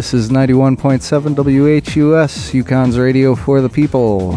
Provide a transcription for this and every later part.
this is 91.7 WHUS, UConn's radio for the people.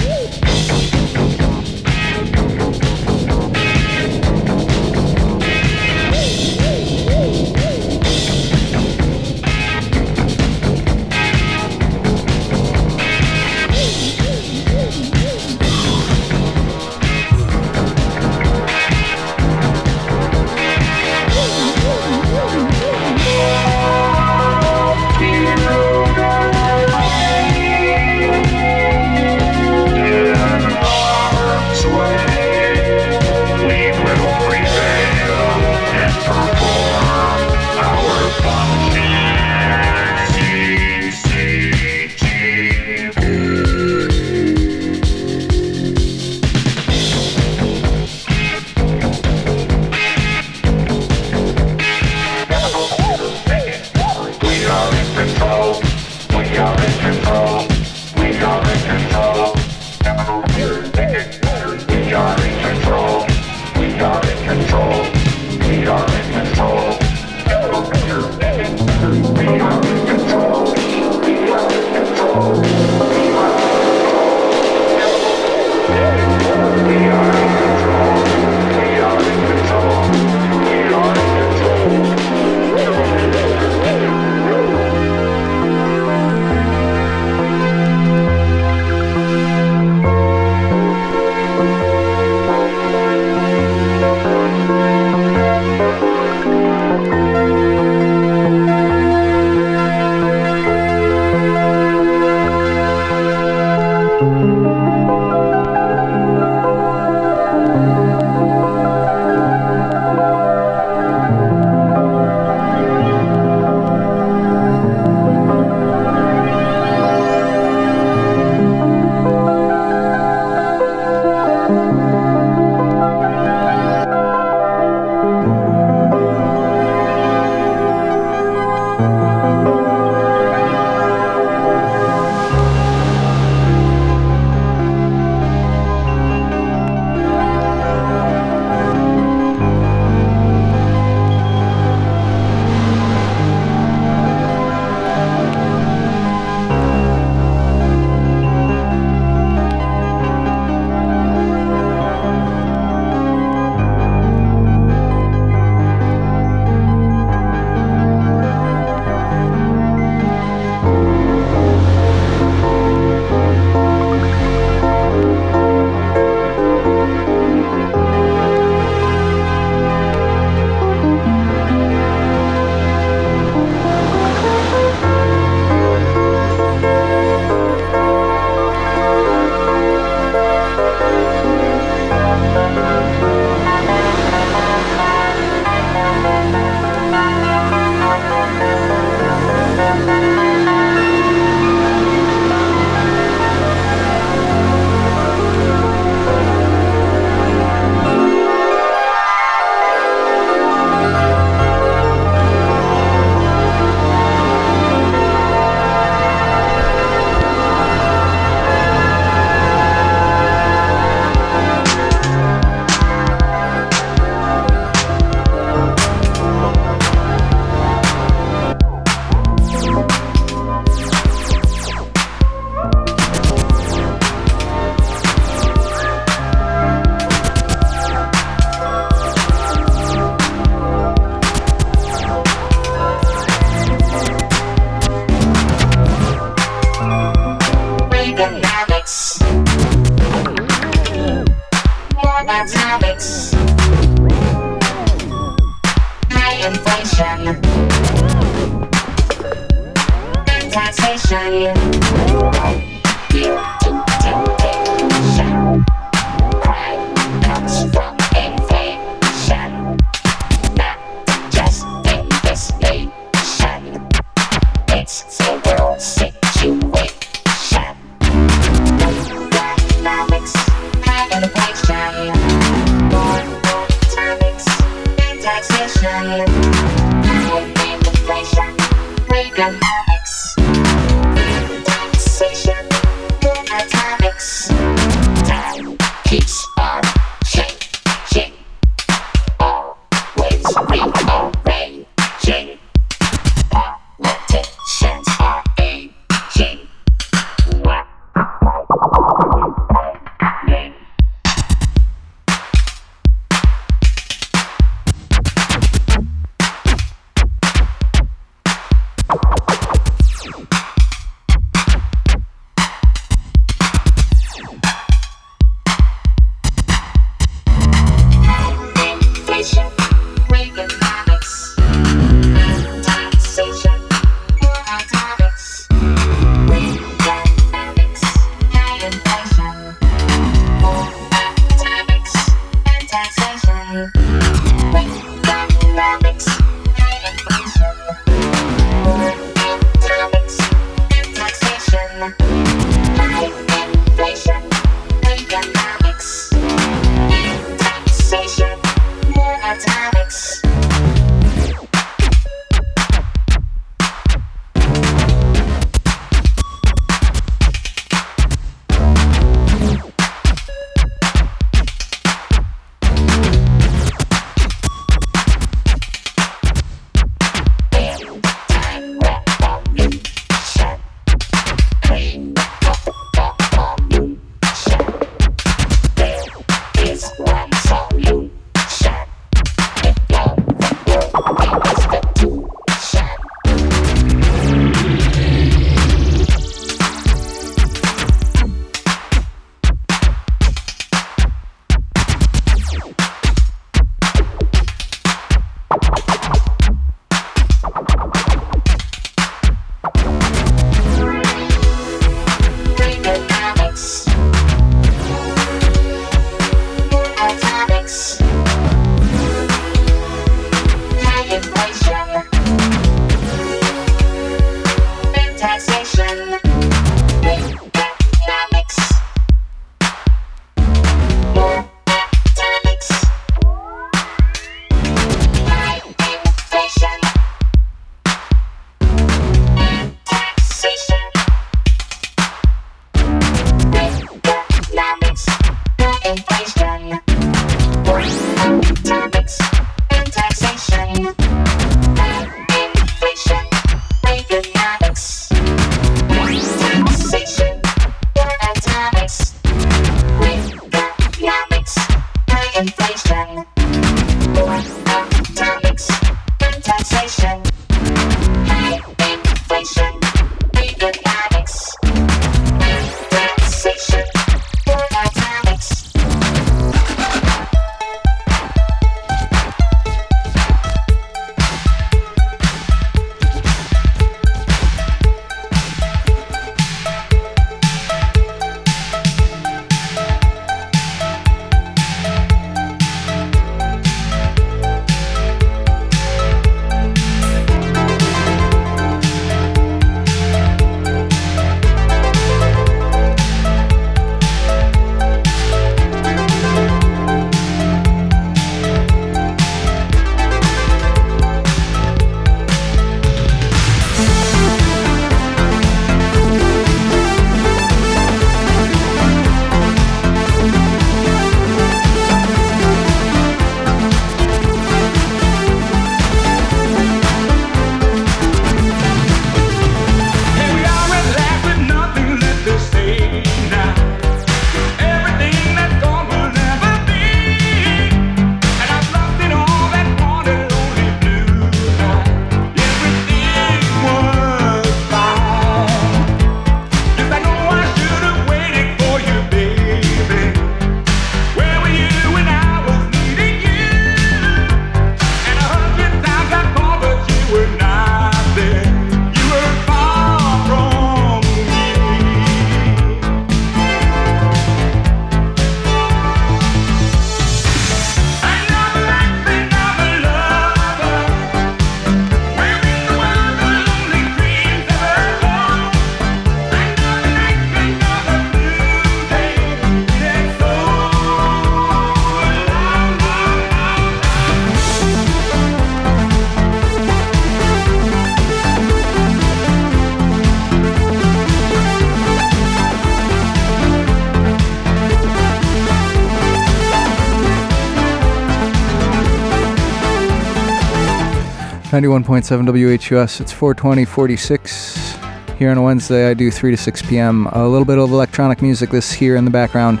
91.7 WHUS. It's 42046. Here on a Wednesday, I do 3 to 6 p.m. A little bit of electronic music. This here in the background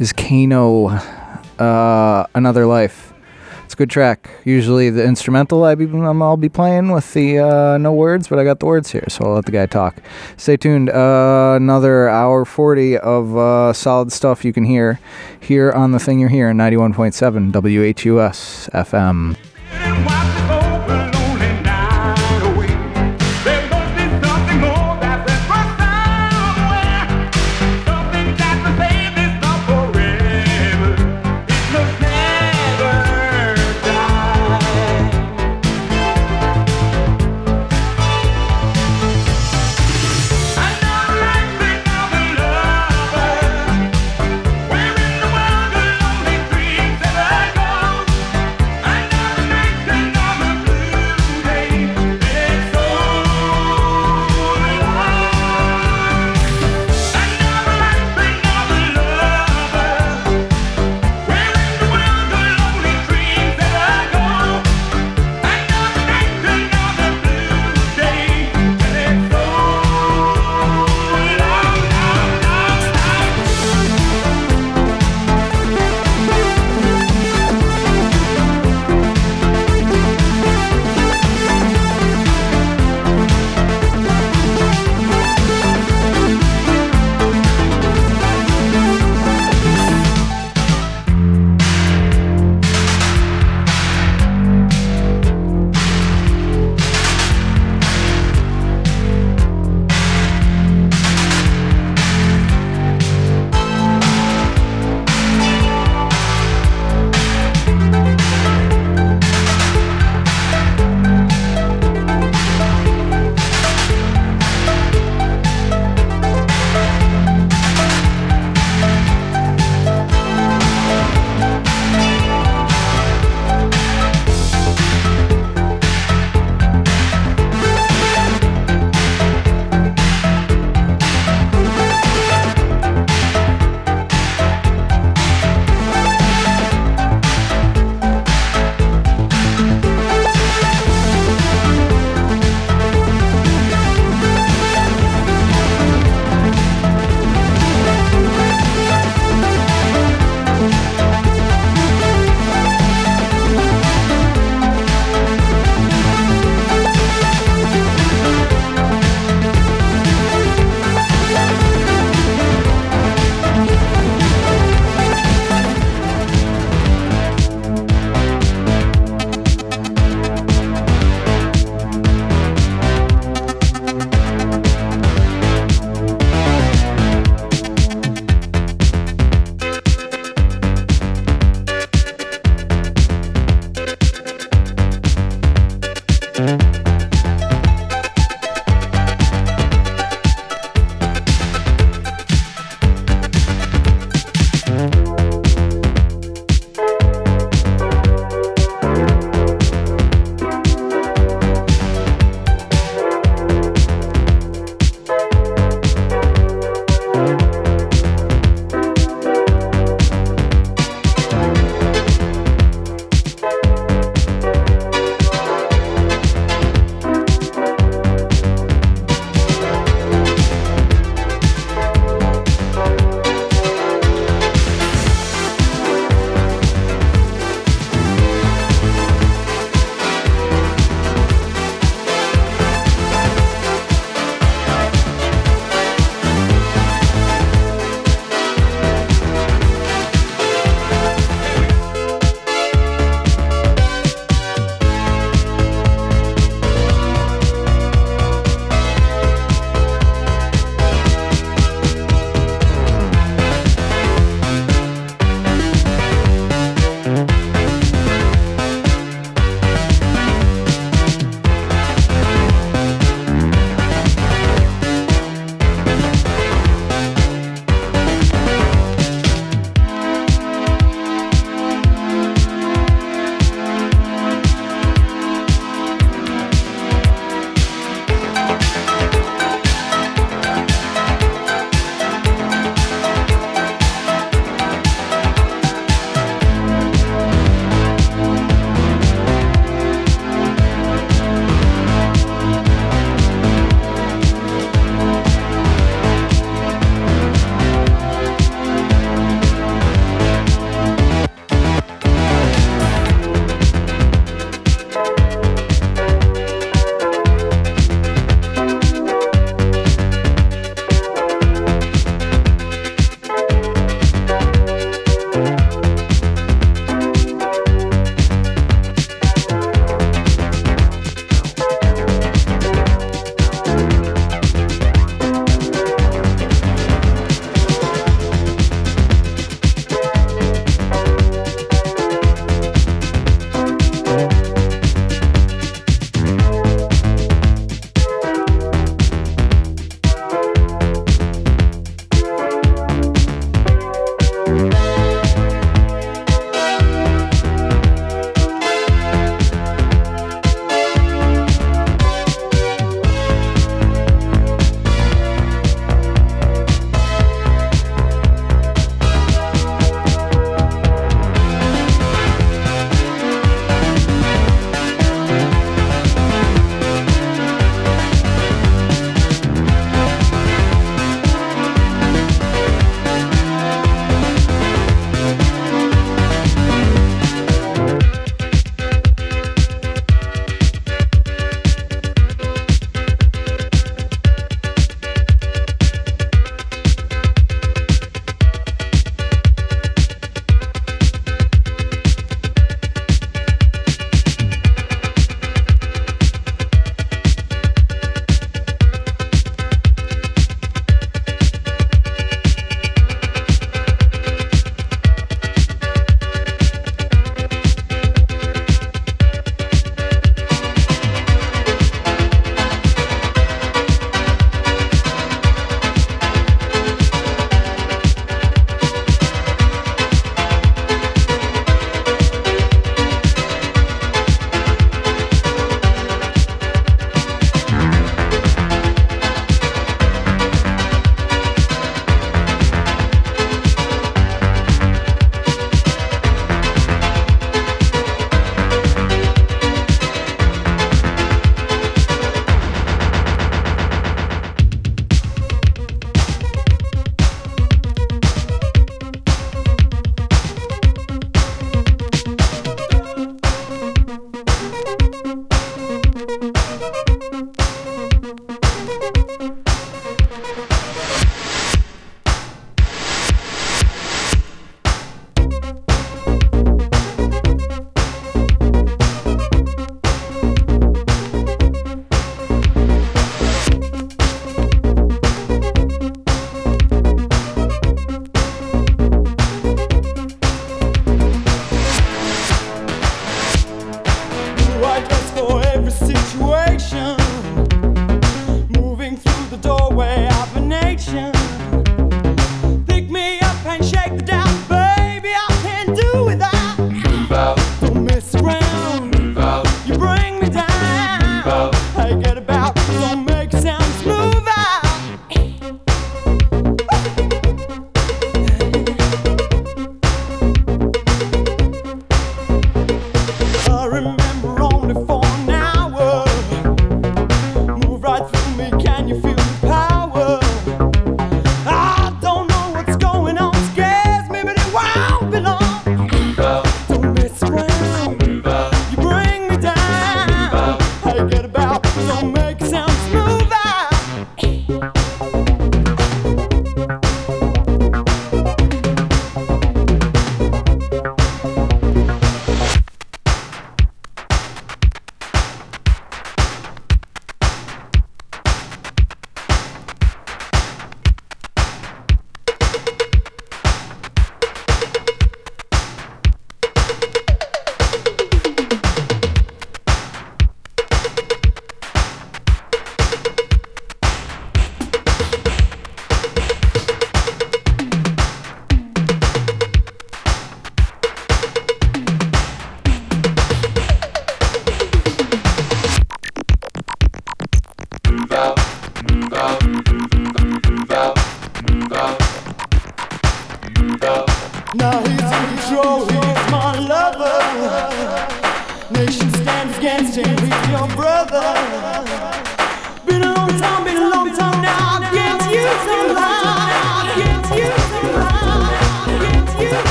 is Kano, uh, Another Life. It's a good track. Usually the instrumental I be, I'll be playing with the uh, no words, but I got the words here, so I'll let the guy talk. Stay tuned. Uh, another hour 40 of uh, solid stuff you can hear here on the thing you're hearing, 91.7 WHUS FM.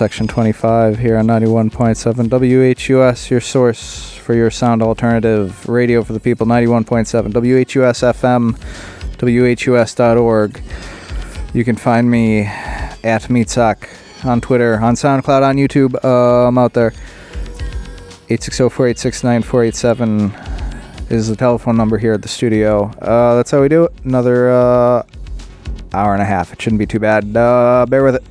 Section 25 here on 91.7 WHUS, your source for your sound alternative radio for the people, 91.7 WHUS FM, WHUS.org. You can find me at Meatsock on Twitter, on SoundCloud, on YouTube. Uh, I'm out there. 860-486-487 is the telephone number here at the studio. Uh, that's how we do it. Another uh, hour and a half. It shouldn't be too bad. Uh, bear with it.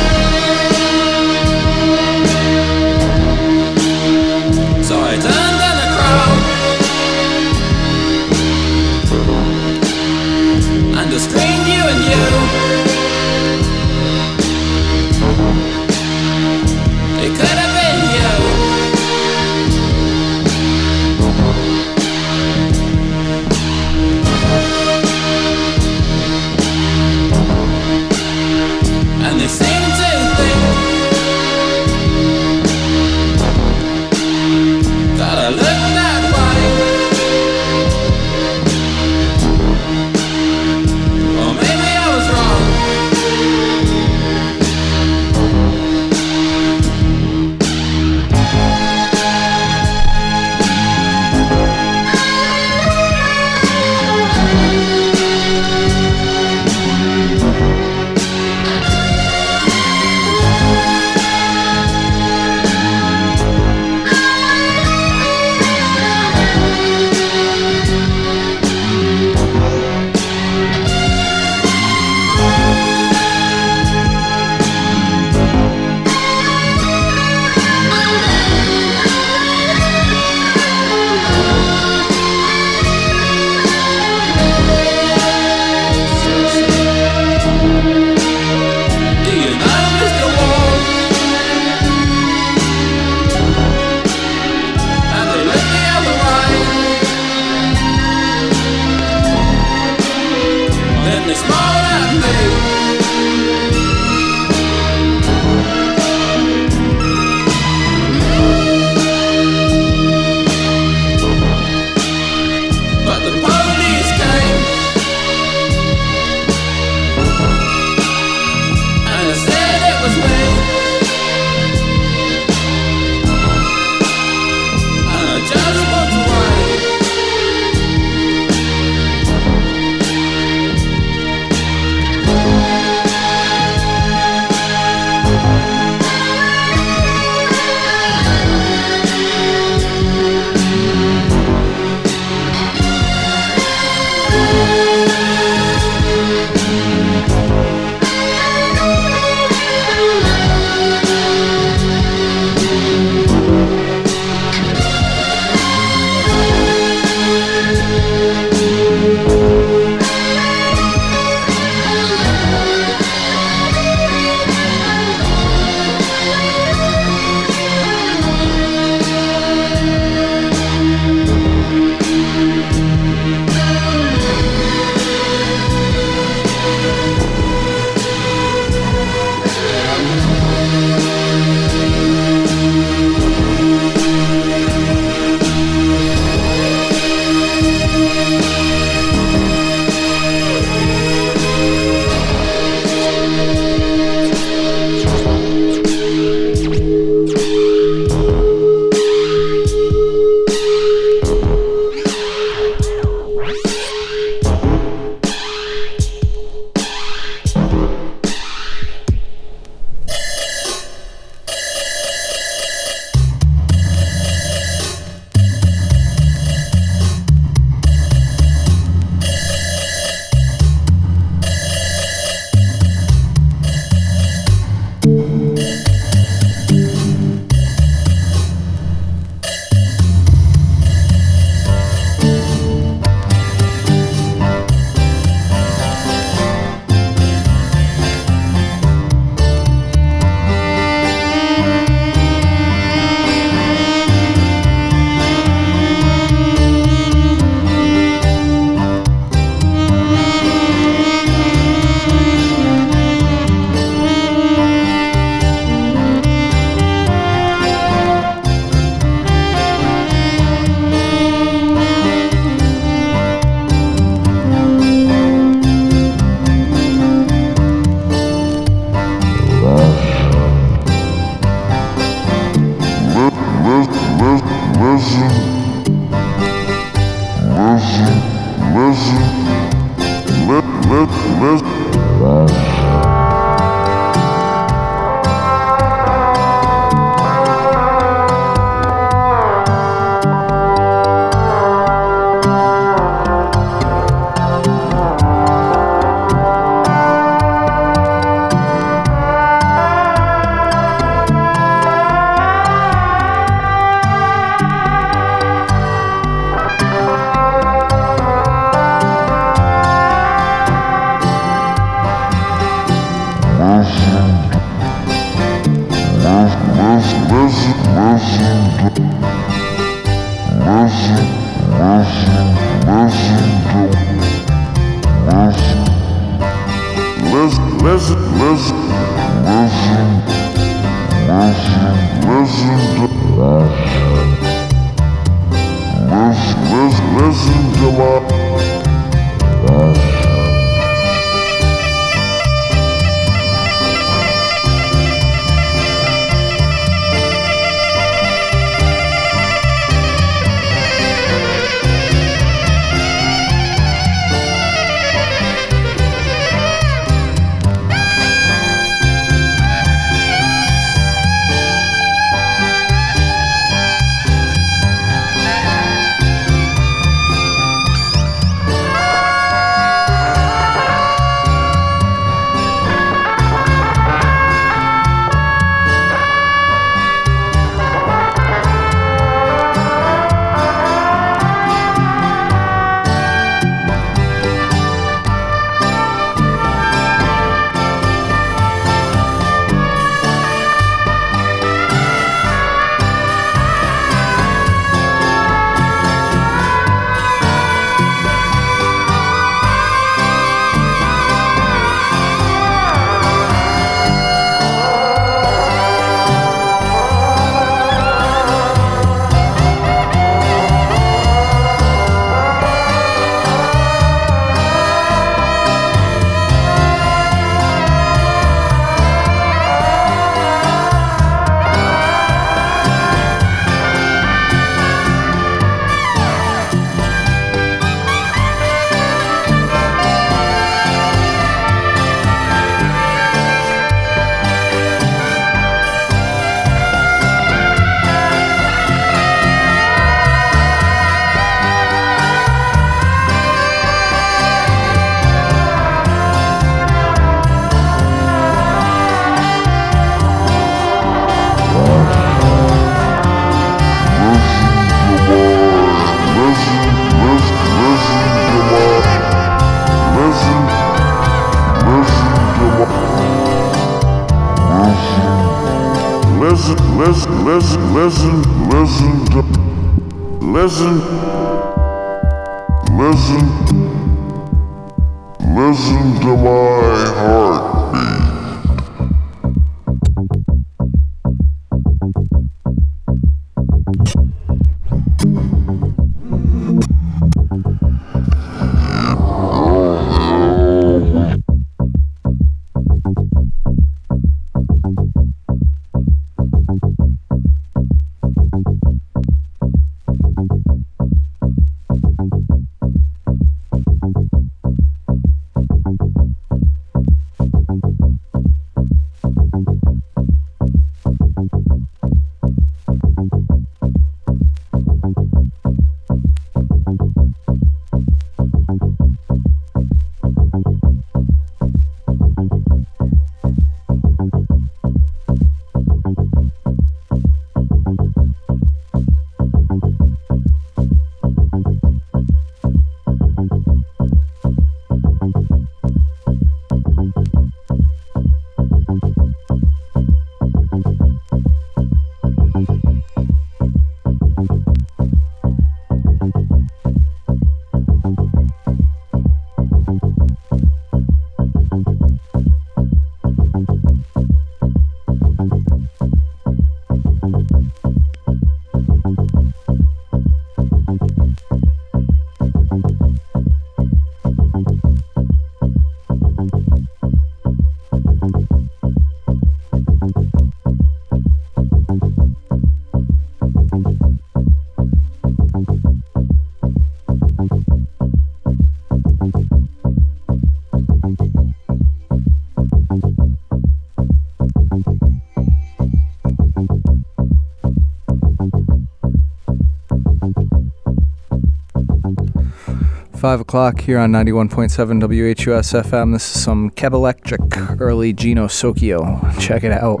5 o'clock here on 91.7 WHUS FM. This is some Keb Electric, early Gino Soccio. Check it out.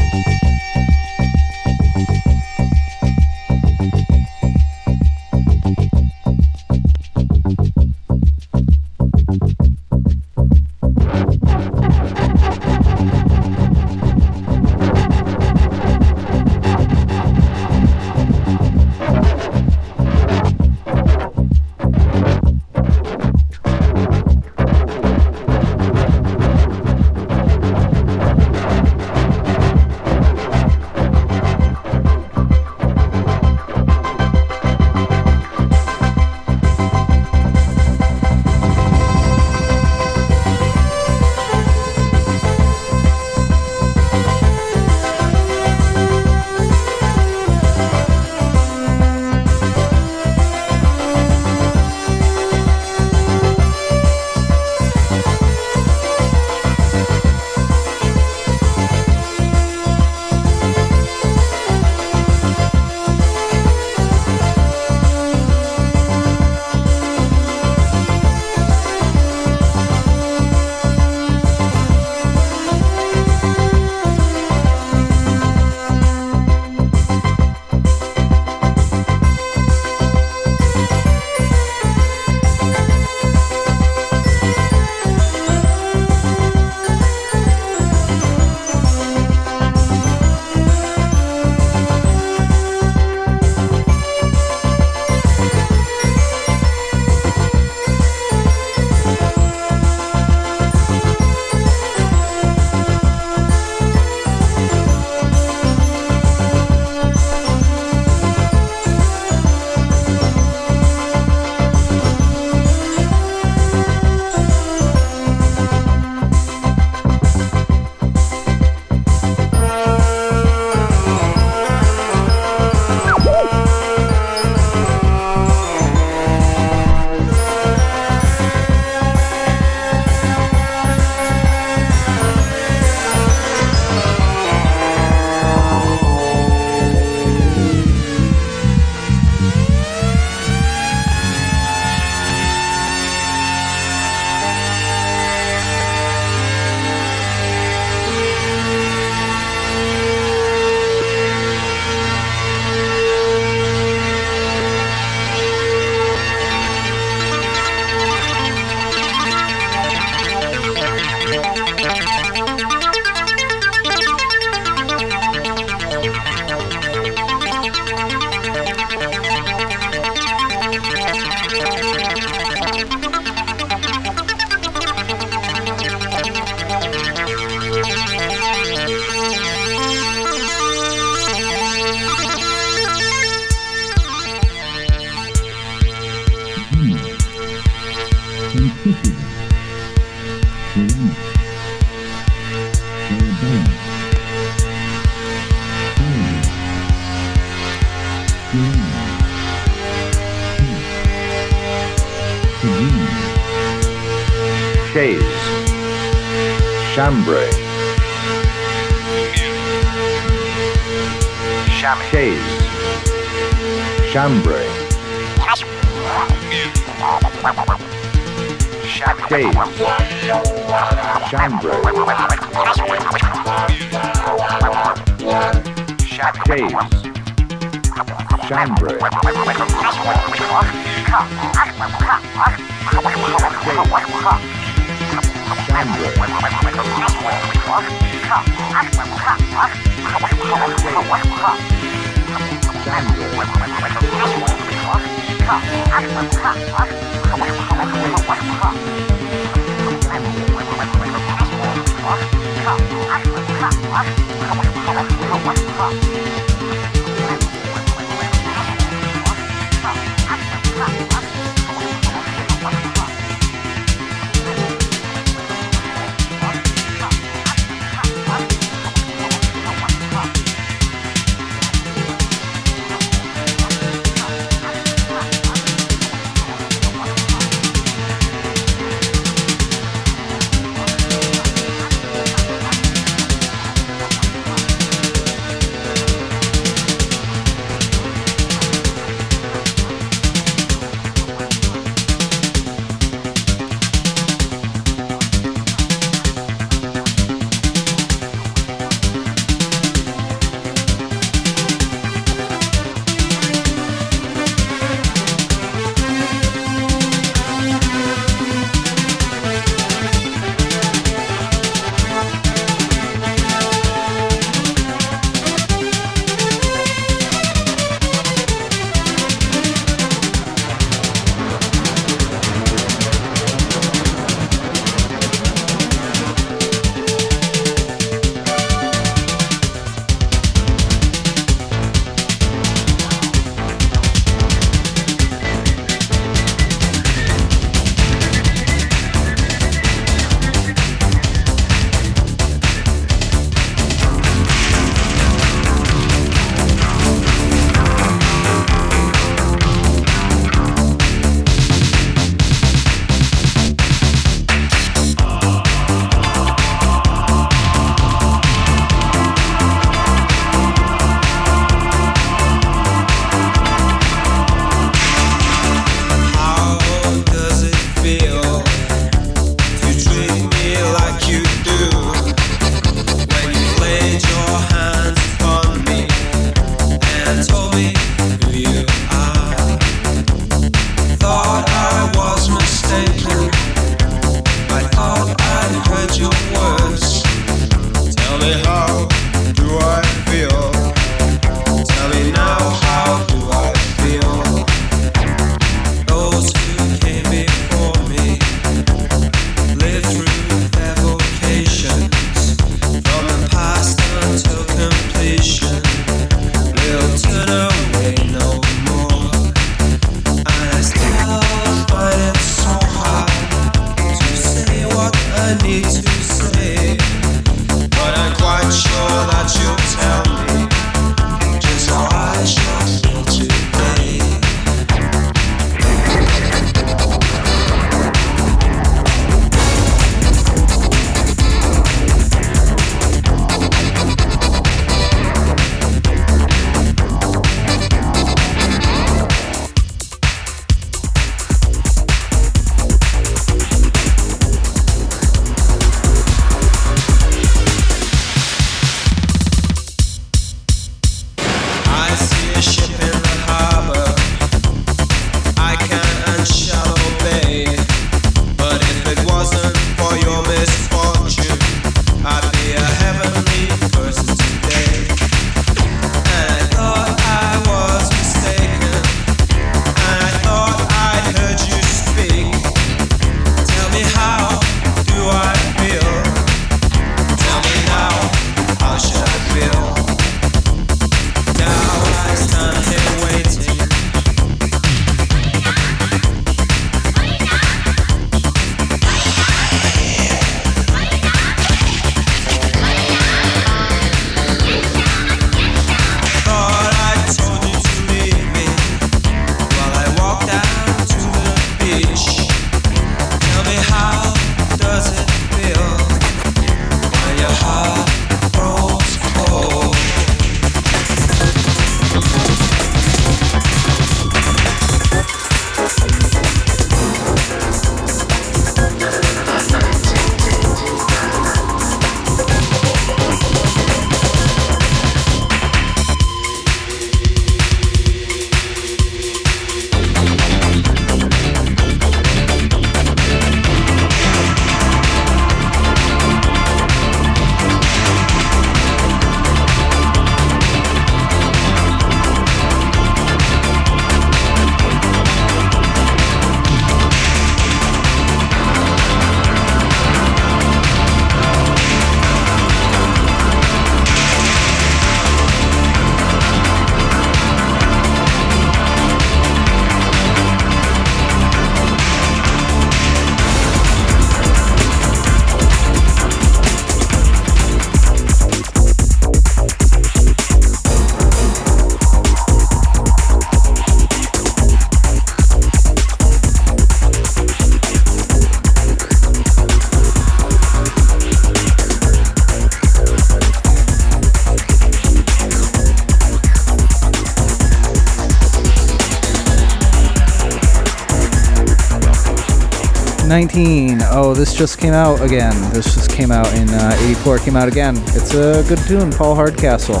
19. Oh, this just came out again. This just came out in uh, 84. Came out again. It's a good tune, Paul Hardcastle.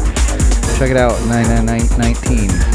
Check it out, 99919.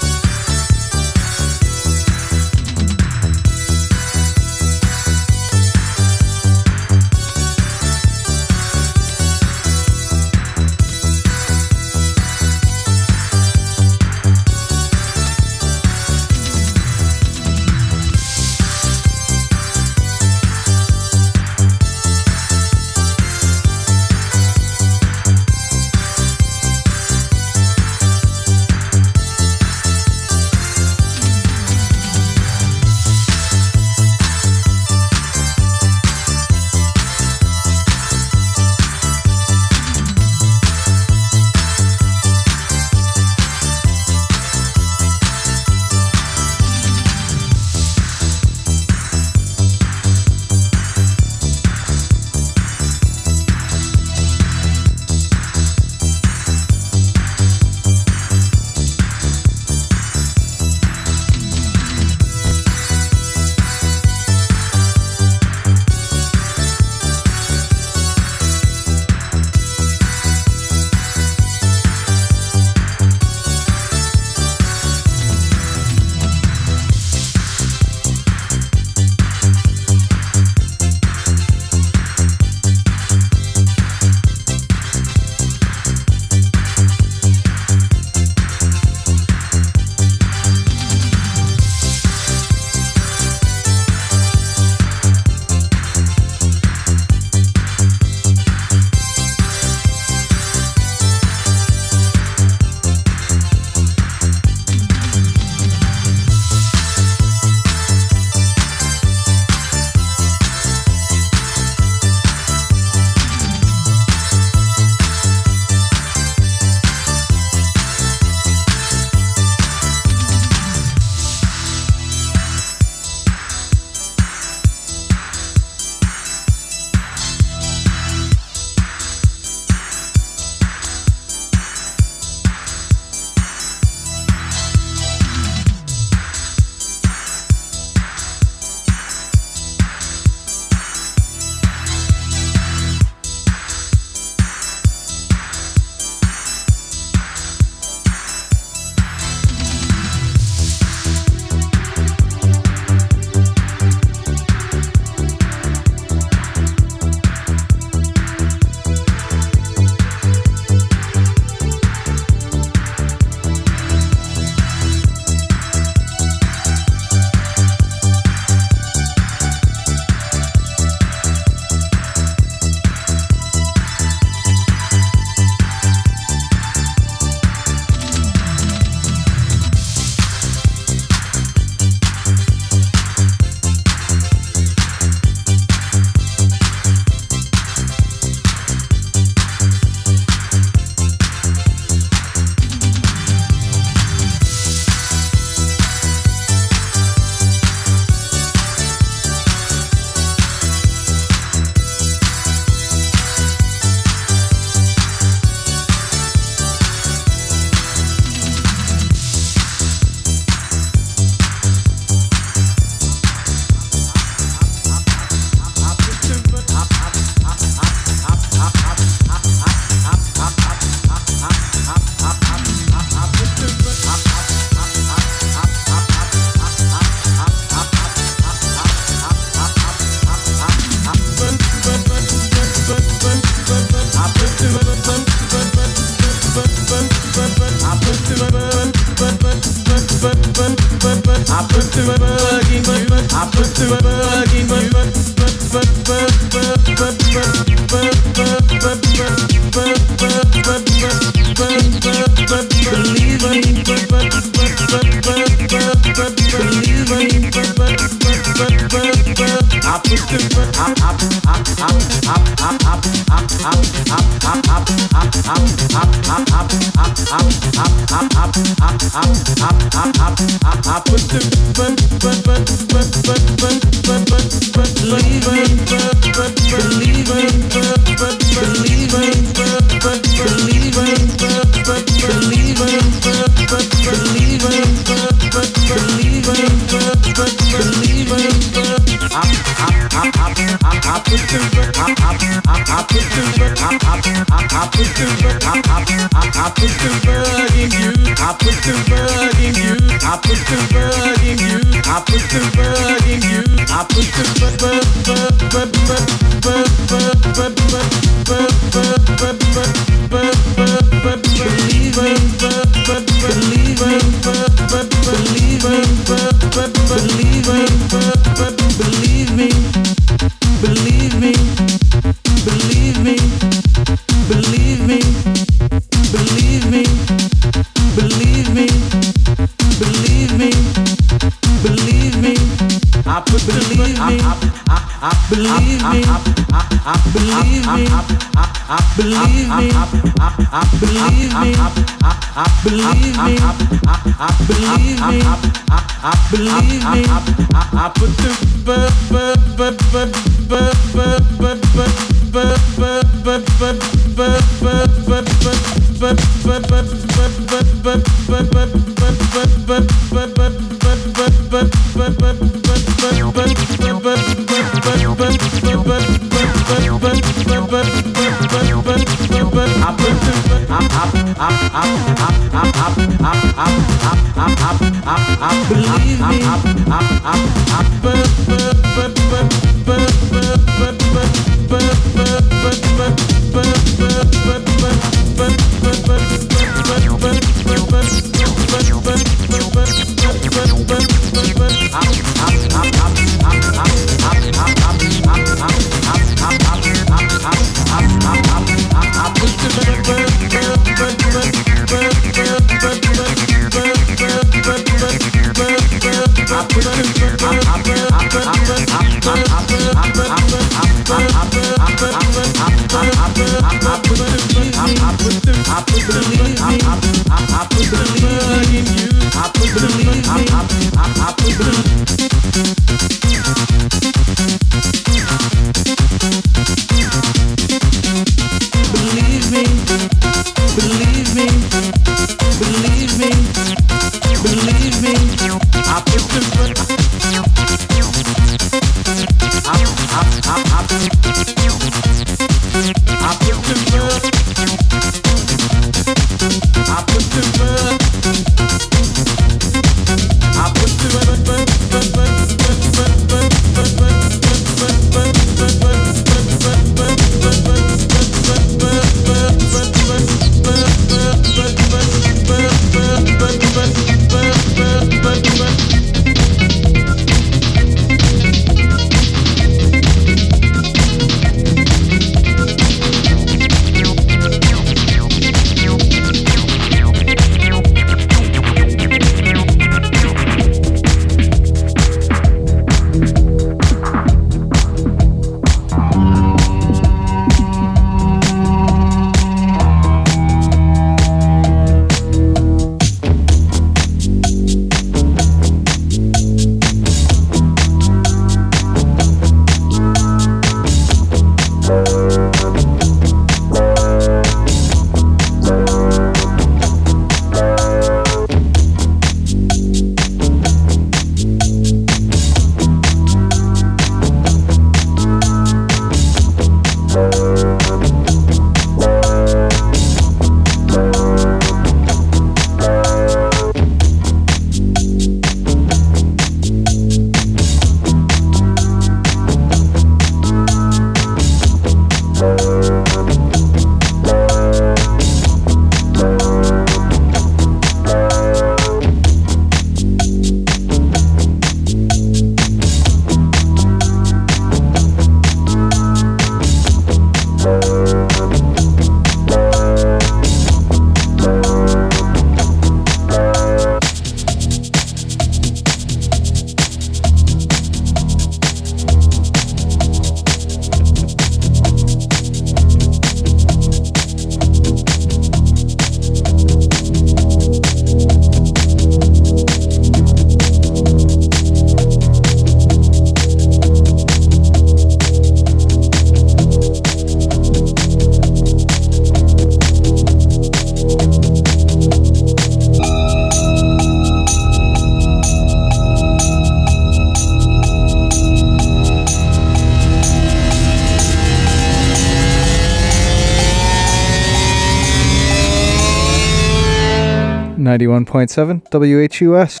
91.7 WHUS.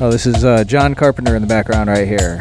Oh, this is uh, John Carpenter in the background right here.